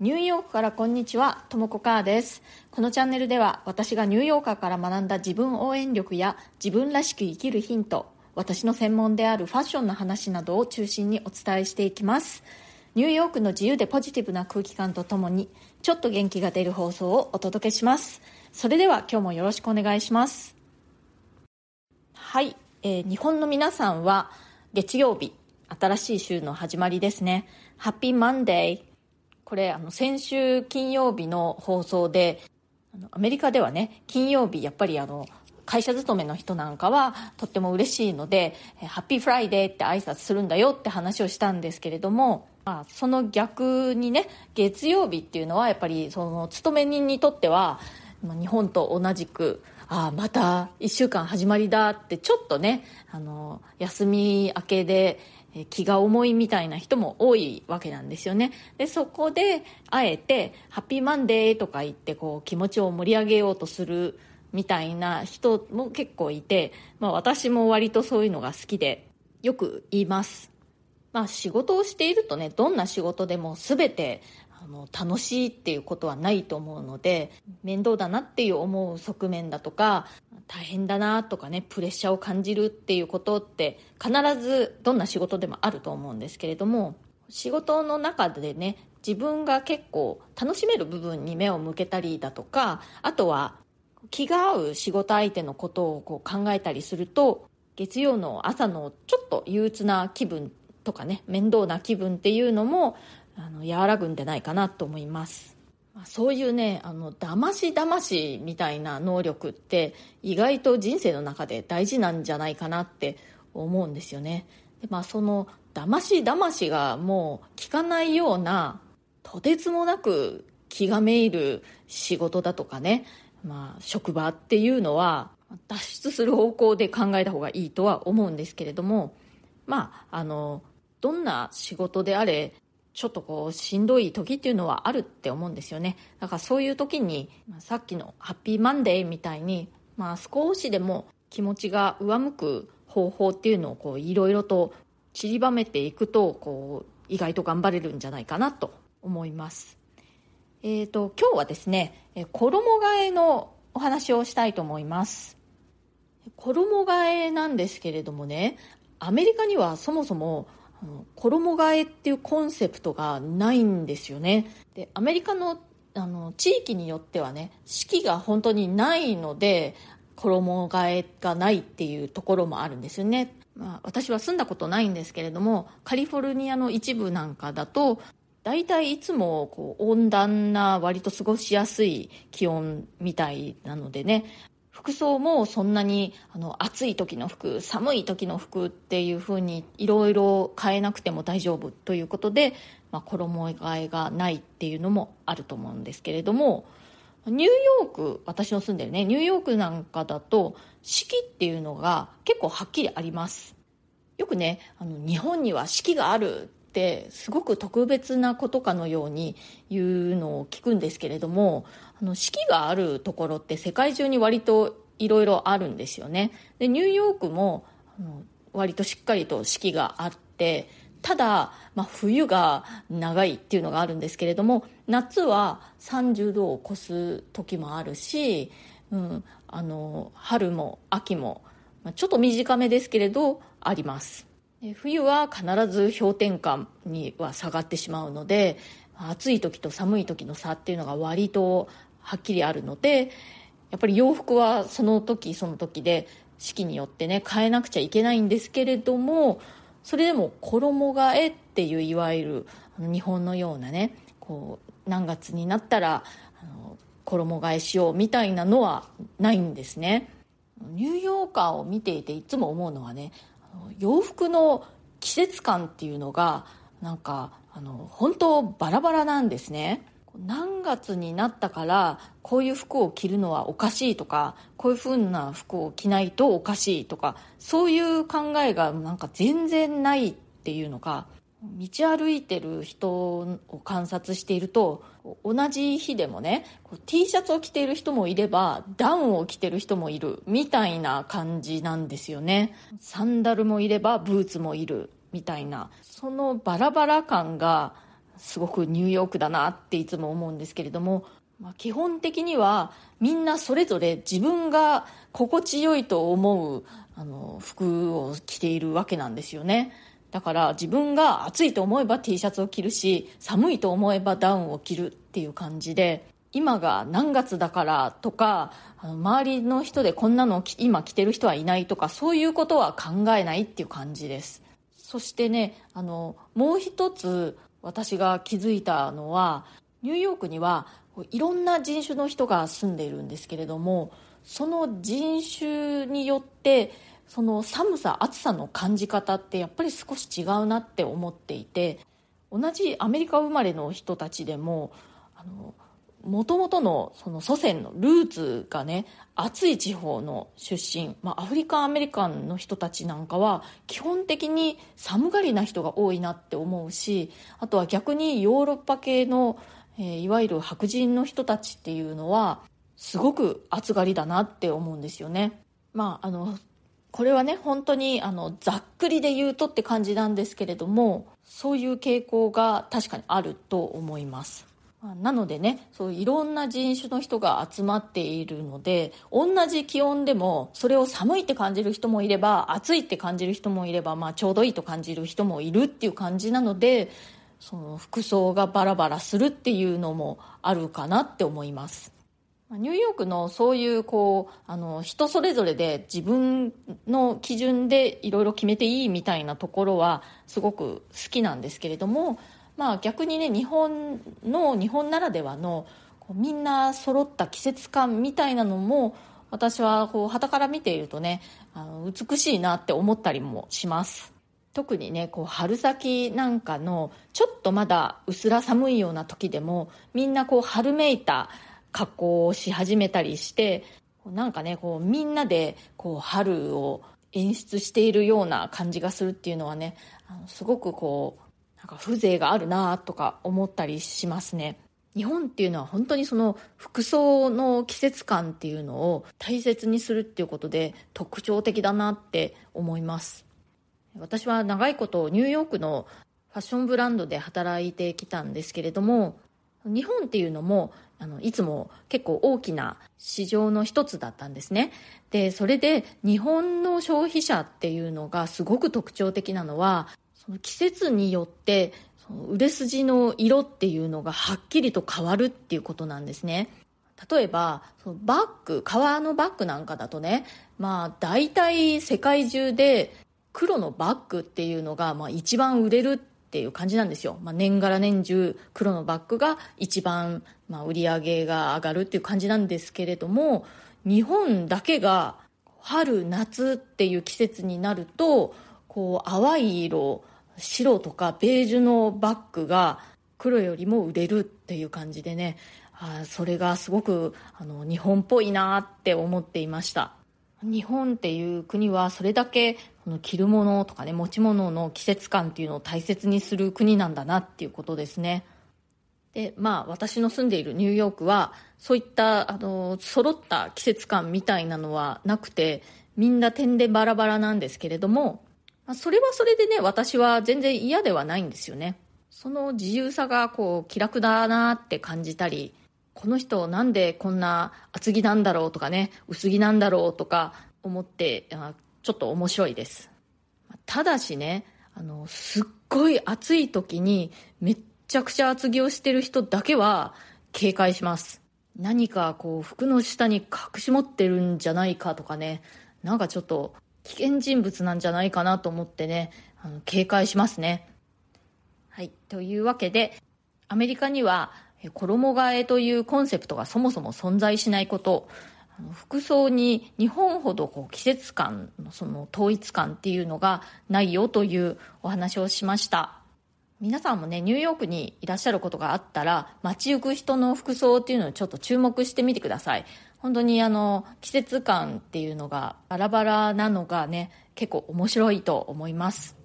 ニューヨークからこんにちは、ともこかーです。このチャンネルでは私がニューヨーカーから学んだ自分応援力や自分らしく生きるヒント、私の専門であるファッションの話などを中心にお伝えしていきます。ニューヨークの自由でポジティブな空気感とともに、ちょっと元気が出る放送をお届けします。それでは今日もよろしくお願いします。はい、えー、日本の皆さんは月曜日、新しい週の始まりですね。 Happy Monday。これあの先週金曜日の放送でアメリカではね金曜日やっぱりあの会社勤めの人なんかはとっても嬉しいので Happy Friday って挨拶するんだよって話をしたんですけれども、まあ、その逆にね月曜日っていうのはやっぱりその勤め人にとっては日本と同じくああまた1週間始まりだってちょっとねあの休み明けで気が重いみたいな人も多いわけなんですよね。で、そこで、あえて、ハッピーマンデーとか言って、こう、気持ちを盛り上げようとするみたいな人も結構いて、まあ私も割とそういうのが好きで、よく言います。まあ仕事をしているとね、どんな仕事でも全てあの楽しいっていうことはないと思うので面倒だなっていう思う側面だとか大変だなとかねプレッシャーを感じるっていうことって必ずどんな仕事でもあると思うんですけれども仕事の中でね自分が結構楽しめる部分に目を向けたりだとかあとは気が合う仕事相手のことをこう考えたりすると月曜の朝のちょっと憂鬱な気分とかね面倒な気分っていうのもあの和らぐんでないかなと思います。そういうねあの騙し騙しみたいな能力って意外と人生の中で大事なんじゃないかなって思うんですよね。で、まあ、その騙し騙しがもう効かないようなとてつもなく気がめいる仕事だとかね、まあ、職場っていうのは脱出する方向で考えた方がいいとは思うんですけれども。まああのどんな仕事であれちょっとこうしんどい時っていうのはあるって思うんですよね。だからそういう時にさっきのハッピーマンデーみたいに、まあ、少しでも気持ちが上向く方法っていうのをいろいろと散りばめていくとこう意外と頑張れるんじゃないかなと思います。えーと、今日はですね衣替えのお話をしたいと思います。衣替えなんですけれどもねアメリカにはそもそも衣替えっていうコンセプトがないんですよね。でアメリカのあの地域によってはね四季が本当にないので衣替えがないっていうところもあるんですよね、まあ、私は住んだことないんですけれどもカリフォルニアの一部なんかだと大体いつもこう温暖な割と過ごしやすい気温みたいなのでね服装もそんなにあの暑い時の服寒い時の服っていう風にいろいろ変えなくても大丈夫ということで、まあ、衣替えがないっていうのもあると思うんですけれどもニューヨーク私の住んでるねニューヨークなんかだと四季っていうのが結構はっきりあります。よくねあの日本には四季があるってすごく特別なことかのように言うのを聞くんですけれどもあの四季があるところって世界中に割といろいろあるんですよね。でニューヨークもあの割としっかりと四季があってただ、まあ、冬が長いっていうのがあるんですけれども夏は30度を超す時もあるし、うん、あの春も秋もまちょっと短めですけれどあります。冬は必ず氷点下には下がってしまうので暑い時と寒い時の差っていうのが割とはっきりあるのでやっぱり洋服はその時その時で四季によってね変えなくちゃいけないんですけれどもそれでも衣替えっていういわゆる日本のようなねこう何月になったら衣替えしようみたいなのはないんですね。ニューヨーカーを見ていていつも思うのはね洋服の季節感っていうのがなんかあの本当バラバラなんですね。何月になったからこういう服を着るのはおかしいとかこういうふうな服を着ないとおかしいとかそういう考えがなんか全然ないっていうのが道歩いてる人を観察していると同じ日でもね T シャツを着ている人もいればダウンを着てる人もいるみたいな感じなんですよね。サンダルもいればブーツもいるみたいな。そのバラバラ感がすごくニューヨークだなっていつも思うんですけれども、まあ、基本的にはみんなそれぞれ自分が心地よいと思うあの服を着ているわけなんですよね。だから自分が暑いと思えば T シャツを着るし寒いと思えばダウンを着るっていう感じで今が何月だからとか周りの人でこんなの今着てる人はいないとかそういうことは考えないっていう感じです。そしてねあのもう一つ私が気づいたのはニューヨークにはいろんな人種の人が住んでいるんですけれどもその人種によってその寒さ暑さの感じ方ってやっぱり少し違うなって思っていて同じアメリカ生まれの人たちでもあのもともとのその祖先のルーツがね暑い地方の出身、まあ、アフリカンアメリカンの人たちなんかは基本的に寒がりな人が多いなって思うしあとは逆にヨーロッパ系の、えー、いわゆる白人の人たちっていうのはすごく暑がりだなって思うんですよね。まあ、あのこれはね本当にあのざっくりで言うとって感じなんですけれどもそういう傾向が確かにあると思います。なのでねそういろんな人種の人が集まっているので同じ気温でもそれを寒いって感じる人もいれば暑いって感じる人もいれば、まあ、ちょうどいいと感じる人もいるっていう感じなのでその服装がバラバラするっていうのもあるかなって思います。ニューヨークのそういうこうあの人それぞれで自分の基準でいろいろ決めていいみたいなところはすごく好きなんですけれどもまあ、逆にね日本の日本ならではのこうみんな揃った季節感みたいなのも私はこう旗から見ているとねあの美しいなって思ったりもします。特にねこう春先なんかのちょっとまだうすら寒いような時でもみんなこう春めいた格好をし始めたりしてなんかねこうみんなでこう春を演出しているような感じがするっていうのはねあのすごくこうなんか風情があるなとか思ったりしますね。日本っていうのは本当にその服装の季節感っていうのを大切にするっていうことで特徴的だなって思います。私は長いことニューヨークのファッションブランドで働いてきたんですけれども日本っていうのもあのいつも結構大きな市場の一つだったんですね。でそれで日本の消費者っていうのがすごく特徴的なのはその季節によって売れ筋の色っていうのがはっきりと変わるっていうことなんですね。例えばそのバッグ革のバッグなんかだとねまあ大体世界中で黒のバッグっていうのがまあ一番売れるっていう感じなんですよ、まあ、年がら年中黒のバッグが一番まあ売り上げが上がるっていう感じなんですけれども日本だけが春夏っていう季節になるとこう淡い色白とかベージュのバッグが黒よりも売れるっていう感じでねあそれがすごくあの日本っぽいなって思っていました。日本っていう国はそれだけこの着るものとかね持ち物の季節感っていうのを大切にする国なんだなっていうことですねでまあ私の住んでいるニューヨークはそういったあの揃った季節感みたいなのはなくてみんな点でバラバラなんですけれどもまあそれはそれでね、私は全然嫌ではないんですよね。その自由さがこう気楽だなって感じたり、この人なんでこんな厚着なんだろうとかね、薄着なんだろうとか思って、ちょっと面白いです。ただしね、あの、すっごい暑い時にめっちゃくちゃ厚着をしてる人だけは警戒します。何かこう服の下に隠し持ってるんじゃないかとかね、なんかちょっと危険人物なんじゃないかなと思ってね、あの警戒しますね。はい。というわけで、アメリカには衣替えというコンセプトがそもそも存在しないこと、服装に日本ほどこう季節感のその統一感っていうのがないよというお話をしました。皆さんもね、ニューヨークにいらっしゃることがあったら、街行く人の服装っていうのをちょっと注目してみてください。本当にあの季節感っていうのがバラバラなのがね結構面白いと思います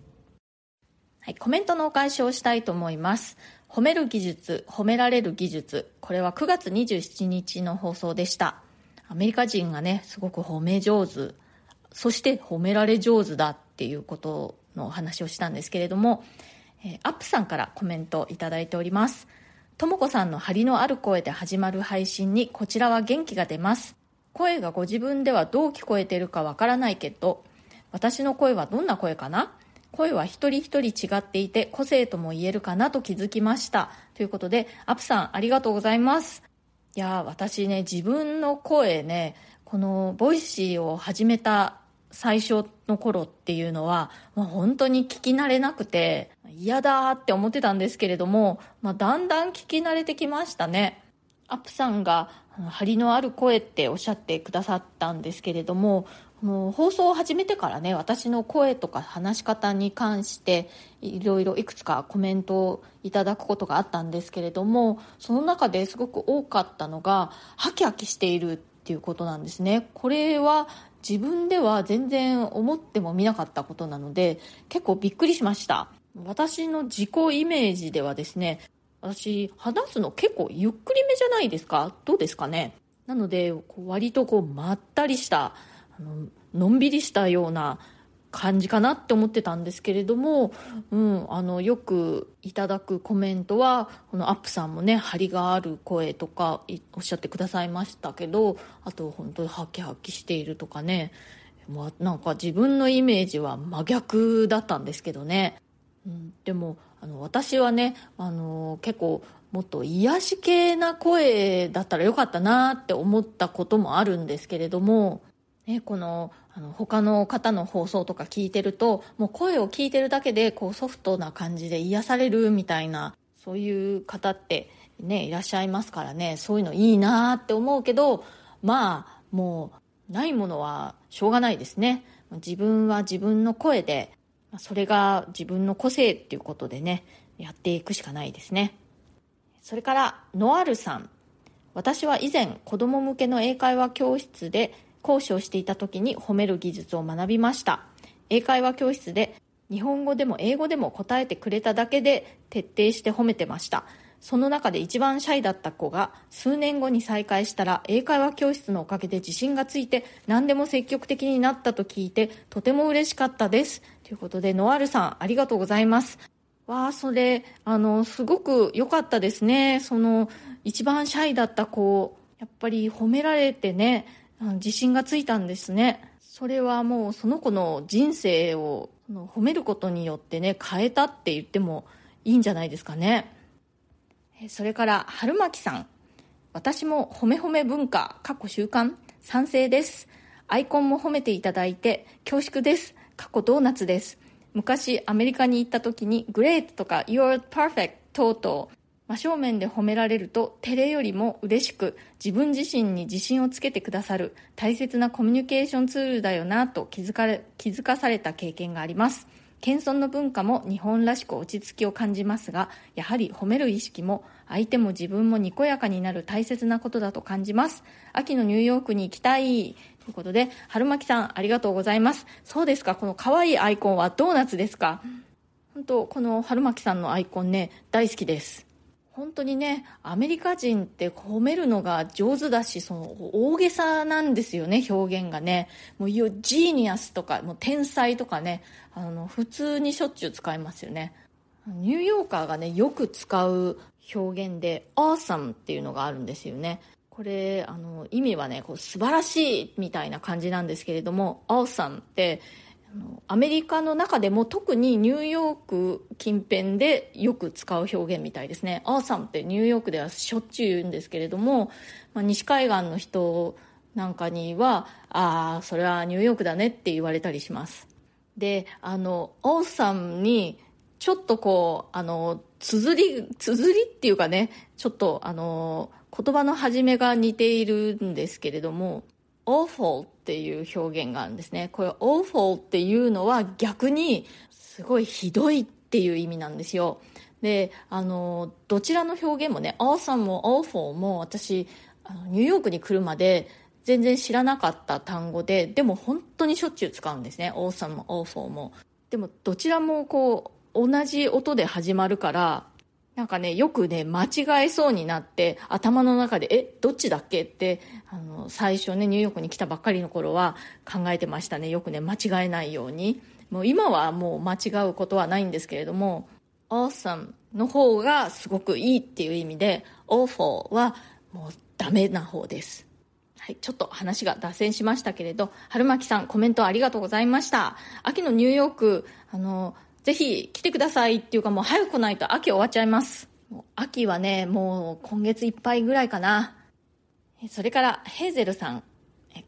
はいコメントのお返しをしたいと思います褒める技術褒められる技術。これは9月27日の放送でした。アメリカ人がねすごく褒め上手。そして褒められ上手だっていうことの話をしたんですけれどもえ、アップさんからコメントいただいております。ともこさんの張りのある声で始まる配信にこちらは元気が出ます。声がご自分ではどう聞こえてるかわからないけど私の声はどんな声かな？声は一人一人違っていて個性とも言えるかなと気づきました。ということでアップさんありがとうございます。いや私ね自分の声ねこの Voicy を始めた最初の頃っていうのは、まあ、本当に聞き慣れなくて嫌だって思ってたんですけれども、まあ、だんだん聞き慣れてきましたね。アップさんが張りのある声っておっしゃってくださったんですけれどももう放送を始めてからね私の声とか話し方に関していろいろいくつかコメントをいただくことがあったんですけれどもその中ですごく多かったのがハキハキしているっていうことなんですね。これは自分では全然思ってもみなかったことなので結構びっくりしました。私の自己イメージではですね私話すの結構ゆっくりめじゃないですか？どうですかね？なので割とこうまったりしたあののんびりしたような感じかなって思ってたんですけれども、うん、あのよくいただくコメントはこのアップさんもね張りがある声とかおっしゃってくださいましたけどあと本当にハキハキしているとかね、まあ、なんか自分のイメージは真逆だったんですけどね、うん、でもあの私はねあの結構もっと癒し系な声だったらよかったなって思ったこともあるんですけれどもね、このあの他の方の放送とか聞いてるともう声を聞いてるだけでこうソフトな感じで癒されるみたいなそういう方ってねいらっしゃいますからね。そういうのいいなって思うけどまあもうないものはしょうがないですね。自分は自分の声でそれが自分の個性っていうことでねやっていくしかないですね。それからノアルさん。私は以前子供向けの英会話教室で講師をしていた時に褒める技術を学びました。英会話教室で日本語でも英語でも答えてくれただけで徹底して褒めてました。その中で一番シャイだった子が数年後に再会したら英会話教室のおかげで自信がついて何でも積極的になったと聞いてとても嬉しかったです。ということでノアールさんありがとうございます。わあそれあのすごく良かったですね。その一番シャイだった子やっぱり褒められてね自信がついたんですね。それはもうその子の人生を褒めることによってね変えたって言ってもいいんじゃないですかね。それから春巻さん。私も褒め褒め文化過去習慣賛成です。アイコンも褒めていただいて恐縮です。過去ドーナツです。昔アメリカに行った時にグレートとか You're perfect 等々真正面で褒められると照れよりも嬉しく自分自身に自信をつけてくださる大切なコミュニケーションツールだよなと気づかれ気づかされた経験があります。謙遜の文化も日本らしく落ち着きを感じますがやはり褒める意識も相手も自分もにこやかになる大切なことだと感じます。秋のニューヨークに行きたい。ということで春巻さんありがとうございます。そうですかこの可愛いアイコンはドーナツですか？本当この春巻さんのアイコンね大好きです。本当にねアメリカ人って褒めるのが上手だしその大げさなんですよね表現がね。もうジーニアスとかもう天才とかねあの普通にしょっちゅう使いますよね。ニューヨーカーがねよく使う表現で awesome っていうのがあるんですよね。これあの意味はねこう素晴らしいみたいな感じなんですけれども awesome ってアメリカの中でも特にニューヨーク近辺でよく使う表現みたいですね。アーサムってニューヨークではしょっちゅう言うんですけれども、まあ、西海岸の人なんかには、ああ、それはニューヨークだねって言われたりします。で、あの、オーサムにちょっとこう、あの、綴り、綴りっていうかね、ちょっとあの、言葉の始めが似ているんですけれども、awful ていう表現があるんですね。これ awful っていうのは逆にすごいひどいっていう意味なんですよ。で、あの、どちらの表現もね、awesome も awful も私、あのニューヨークに来るまで全然知らなかった単語で、でも本当にしょっちゅう使うんですね。awesome も awful も。でもどちらもこう、同じ音で始まるから、なんかね、よくね、間違えそうになって、頭の中で、え、どっちだっけ？って、あの、最初ね、ニューヨークに来たばっかりの頃は考えてましたね。よくね、間違えないように。もう今はもう間違うことはないんですけれども、awesome の方がすごくいいっていう意味で awful はもうダメな方ですはい、ちょっと話が脱線しましたけれど、春巻さんコメントありがとうございました。秋のニューヨーク、あの、ぜひ来てくださいっていうかもう早く来ないと秋終わっちゃいます。秋はね、もう今月いっぱいぐらいかな。それからヘーゼルさん。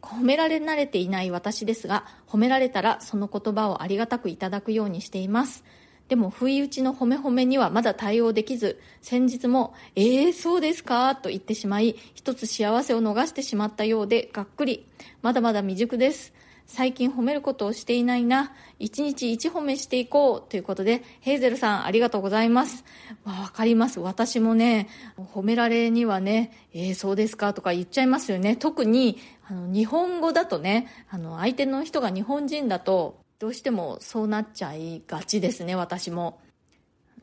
褒められ慣れていない私ですが、褒められたらその言葉をありがたくいただくようにしています。でも、不意打ちの褒め褒めにはまだ対応できず、先日も、ええー、そうですか？と言ってしまい、一つ幸せを逃してしまったようで、がっくり。まだまだ未熟です。最近褒めることをしていないな。一日一褒めしていこう。ということで、ヘイゼルさんありがとうございます。わ、かります。私もね、褒められにはね、えー、そうですかとか言っちゃいますよね。特に、あの、日本語だとね、あの、相手の人が日本人だと、どうしてもそうなっちゃいがちですね、私も。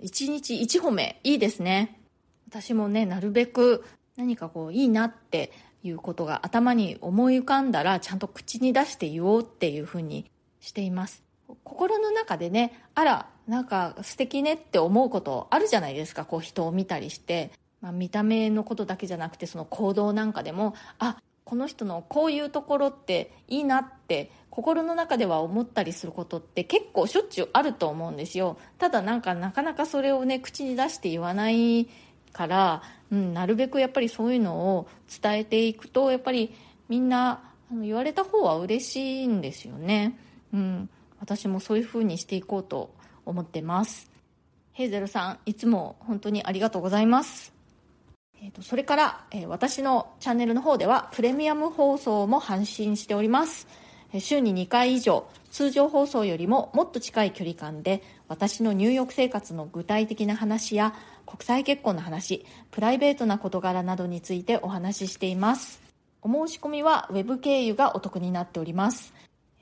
一日一褒め、いいですね。私もね、なるべく何かこう、いいなっていうことが頭に思い浮かんだら、ちゃんと口に出して言おうっていうふうにしています。心の中でね、あら、なんか素敵ねって思うことあるじゃないですか、こう人を見たりして。まあ、見た目のことだけじゃなくて、その行動なんかでも、あ、この人のこういうところっていいなって心の中では思ったりすることって結構しょっちゅうあると思うんですよただなんかなかなかそれをね口に出して言わないから、うん、なるべくやっぱりそういうのを伝えていくとやっぱりみんな言われた方は嬉しいんですよね、うん、私もそういう風にしていこうと思ってます。ヘイゼルさんいつも本当にありがとうございます。えーと、それから、え、私のチャンネルの方ではプレミアム放送も配信しております、週に2回以上通常放送よりももっと近い距離感で私の入浴生活の具体的な話や国際結婚の話プライベートな事柄などについてお話ししています。お申し込みは Web 経由がお得になっております。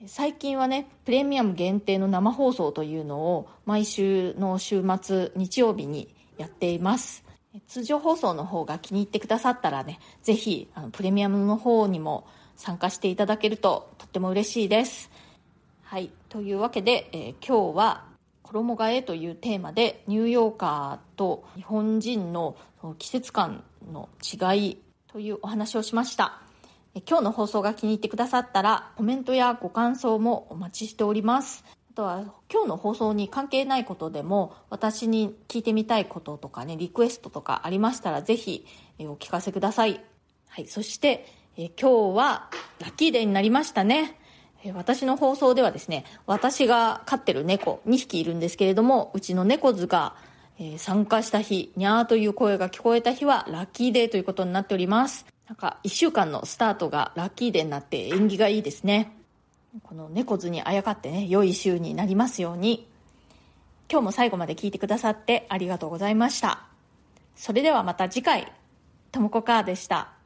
最近はねプレミアム限定の生放送というのを毎週の週末日曜日にやっています。通常放送の方が気に入ってくださったらね、ぜひ、あの、プレミアムの方にも参加していただけるととっても嬉しいです。はい。というわけで、えー、今日は衣替えというテーマでニューヨーカーと日本人の季節感の違いというお話をしました。今日の放送が気に入ってくださったらコメントやご感想もお待ちしております。あとは今日の放送に関係ないことでも私に聞いてみたいこととかねリクエストとかありましたらぜひお聞かせください、はい、そしてえ今日はラッキーデーになりましたねえ私の放送ではですね私が飼ってる猫2匹いるんですけれどもうちの猫図がえ参加した日、にゃーという声が聞こえた日はラッキーデーということになっております。なんか1週間のスタートがラッキーデーになって縁起がいいですね。この猫図にあやかってね、良い週になりますように。今日も最後まで聞いてくださってありがとうございました。それではまた次回、ともこかーでした。